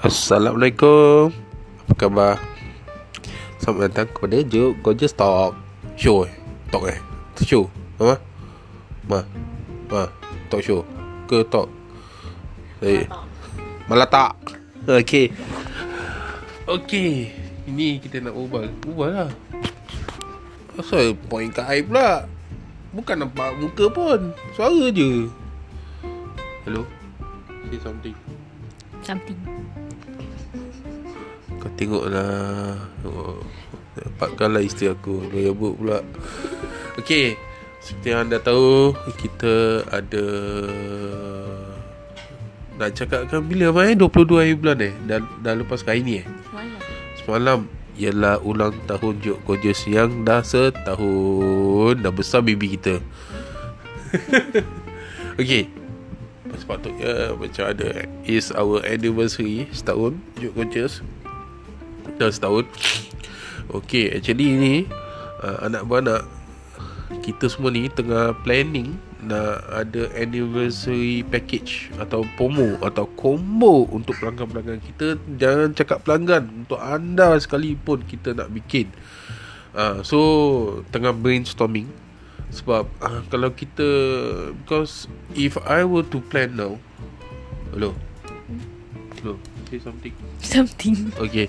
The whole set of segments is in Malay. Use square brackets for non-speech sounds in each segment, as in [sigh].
Assalamualaikum Apa khabar? Selamat datang kepada Juk Gorgeous Talk Show eh? Talk eh? Show? Ha? Ma? Ma? Talk show? Ke talk? Eh. Malah tak Okay Okay Ini kita nak ubah Ubah lah Asal point kat air pula Bukan nampak muka pun Suara je Hello Say something Something Kau tengoklah. Oh, Dapatkanlah isteri aku. Rambut pula. Okay Seperti yang anda tahu Kita ada Nak cakapkan bila mai 22 hari bulan eh? Dah, dah lepas hari ni eh? Semalam. Semalam Ialah ulang tahun Jok Gorgeous Yang dah setahun. Dah besar baby kita. [laughs] Okay Sepatutnya Macam ada Is our anniversary Setahun Jok Gorgeous Dah setahun. Okay Actually ni uh, Anak beranak Kita semua ni Tengah planning Nak ada anniversary package Atau promo Atau combo Untuk pelanggan-pelanggan kita. Jangan cakap pelanggan Untuk anda sekalipun Kita nak bikin. Uh, So Tengah brainstorming. Sebab uh, Kalau kita Because If I were to plan now Hello? Hello Say something. Something. Okay.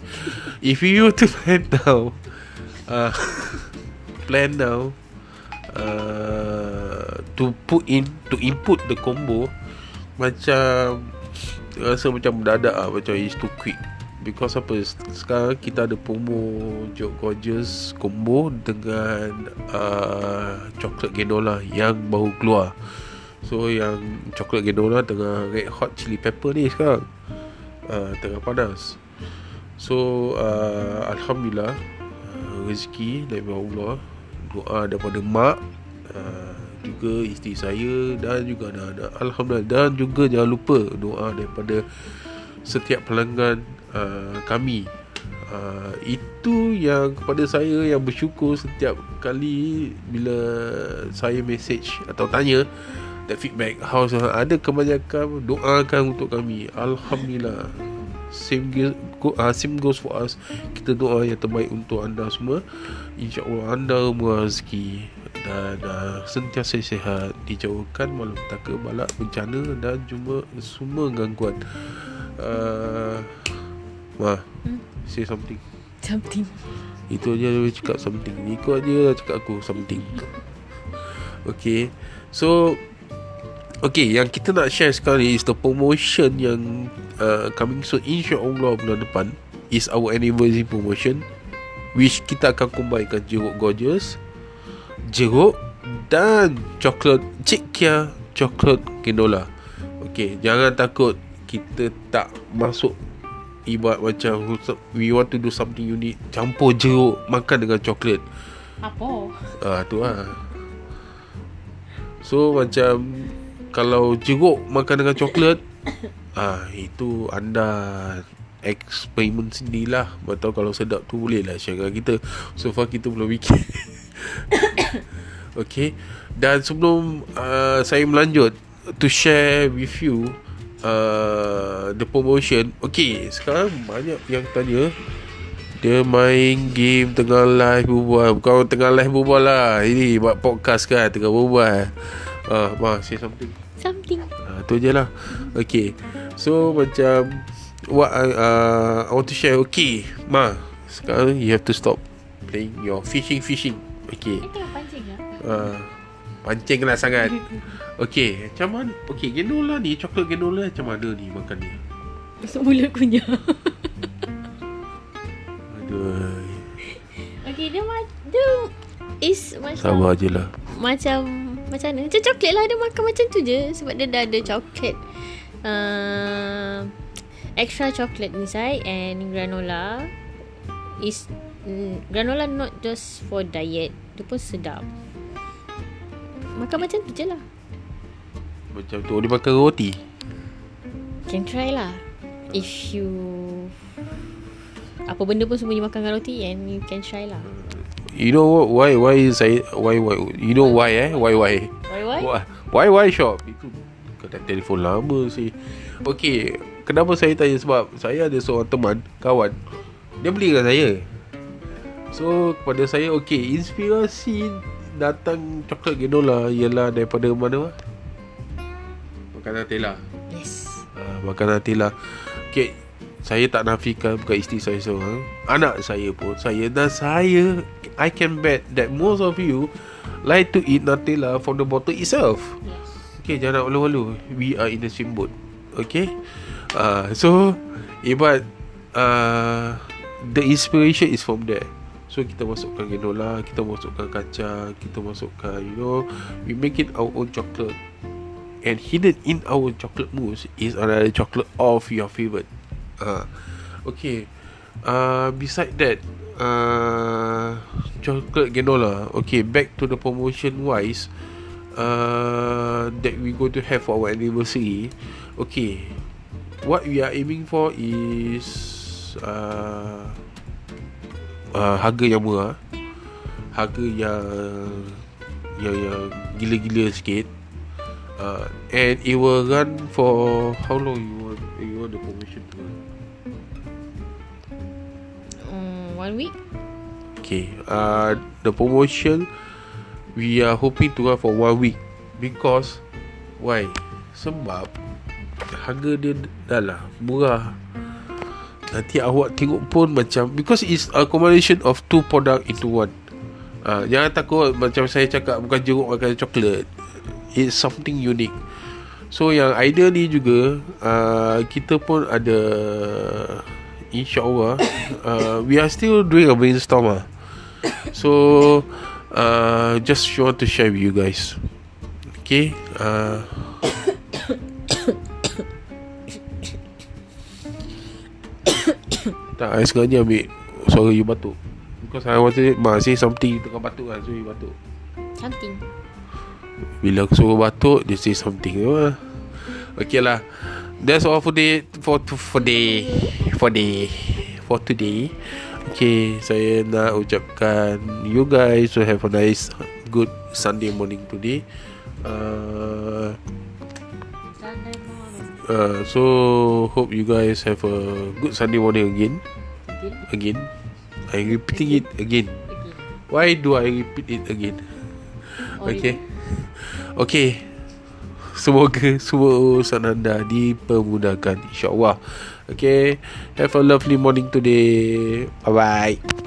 If you were to [laughs] plan now uh, [laughs] Plan now uh, To put in To input the combo Macam Rasa macam mendadak lah Macam it's too quick. Because apa Sekarang kita ada promo Joke Gorgeous Combo Dengan uh, Chocolate Ganola Yang baru keluar. So yang Chocolate Ganola Tengah red hot chili pepper ni sekarang uh, Tengah panas So uh, Alhamdulillah uh, Rezeki Dari Allah Doa daripada mak uh, Juga isteri saya Dan juga anak-anak Alhamdulillah Dan juga jangan lupa Doa daripada Setiap pelanggan uh, Kami. Uh, Itu yang kepada saya Yang bersyukur setiap kali Bila saya message Atau tanya That feedback. How ada kebanyakan Doakan untuk kami. Alhamdulillah. Same goes, go, uh, same goes for us. Kita doa yang terbaik untuk anda semua. Insyaallah anda rezeki dan uh, sentiasa sihat. Dijauhkan malapetaka balak bencana dan cuma semua gangguan. Uh, Wah, Hmm? say something. Something. Itu aja dia cakap something. Ikut aja lah cakap aku something. [laughs] Okay. So Okay yang kita nak share sekarang Is the promotion yang uh, Coming soon. InsyaAllah bulan depan Is our anniversary promotion Which kita akan combinekan Jeruk Gorgeous Jeruk Dan Coklat Cik Kia Coklat Ginola Okay Jangan takut Kita tak masuk Ibarat macam We want to do something unique. Campur jeruk Makan dengan coklat. Apa? Ah tu lah. So macam Kalau jeruk makan dengan coklat [coughs] Ah itu anda eksperimen sendirilah. Atau kalau sedap tu boleh lah dengan kita. So far kita belum bikin [coughs] Okay. Dan sebelum uh, saya melanjut To share with you uh, The promotion. Okay Sekarang banyak yang tanya dia main game tengah live berbual. Bukan tengah live berbual lah. Ini buat podcast kan Tengah berbual Ah, uh, say something. Something. Ah, tu je lah. Okay. So macam What I, uh, I want to share. Okay Ma Sekarang you have to stop Playing your fishing fishing. Okay. Kita tengah pancing lah uh, Pancing lah sangat. Okay Macam mana? Okay genola ni Coklat genola macam mana ni Makan ni? Masuk mulut kunyah Aduh. Okay dia ma- Dia Is macam Sabar je lah. Macam Macam mana? Macam coklat lah Dia makan macam tu je. Sebab dia dah ada coklat uh, Extra chocolate inside And granola Is mm, Granola not just for diet. Dia pun sedap. Makan macam tu je lah. Macam tu. Dia makan roti? Can try lah. If you Apa benda pun semua you makan dengan roti And you can try lah You know what, why why saya why why you know why eh? Why why? Why why? why why, shop? Itu kata telefon lama sih. Okay, Kenapa saya tanya? Sebab saya ada seorang teman Kawan. Dia beli dengan saya. So kepada saya Okay Inspirasi Datang coklat granola Ialah daripada mana Makanan Tela. Yes. uh, Makanan Tela. Okay Saya tak nafikan Bukan isteri saya seorang Anak saya pun. Saya dan saya I can bet That most of you Like to eat Nutella From the bottle itself. Yes. Okay jangan nak malu-malu. We are in the same boat. Okay? Uh, So Ibat uh, The inspiration is from there. So kita masukkan granola Kita masukkan kacang Kita masukkan You know We make it our own chocolate. And hidden in our chocolate mousse Is another chocolate of your favourite uh, Okay. Uh, Beside that uh, Chocolate granola. Okay back to the promotion wise uh, That we going to have for our anniversary. Okay What we are aiming for is uh, uh, Harga yang murah. Harga yang Yang, yang gila-gila sikit. Uh, And it will run for How long you want You want the promotion to run? One week. Okay uh, The promotion We are hoping to run for one week. Because Why? Sebab Harga dia dah lah Murah. Nanti awak tengok pun macam Because it's a combination of two product into one. Uh, Jangan takut Macam saya cakap Bukan jeruk makan coklat. It's something unique. So yang idea ni juga uh, Kita pun ada InsyaAllah uh, We are still doing a brainstorm lah So uh, Just want to share with you guys. Okay uh, Tak I sengaja ambil Suara you batuk. Because I want to Ma say something Tengah batuk kan So you batuk. Something. Bila aku suruh batuk Dia say something uh. Okay lah That's all for day For for day For day For today Okay Saya nak ucapkan You guys will have a nice Good Sunday morning today uh, Sunday morning. uh, So Hope you guys have a Good Sunday morning again Again. Again I'm repeating it again Again. Why do I repeat it again Oh, Okay Okay Semoga semua urusan anda dipermudahkan InsyaAllah. Okay Have a lovely morning today. Bye bye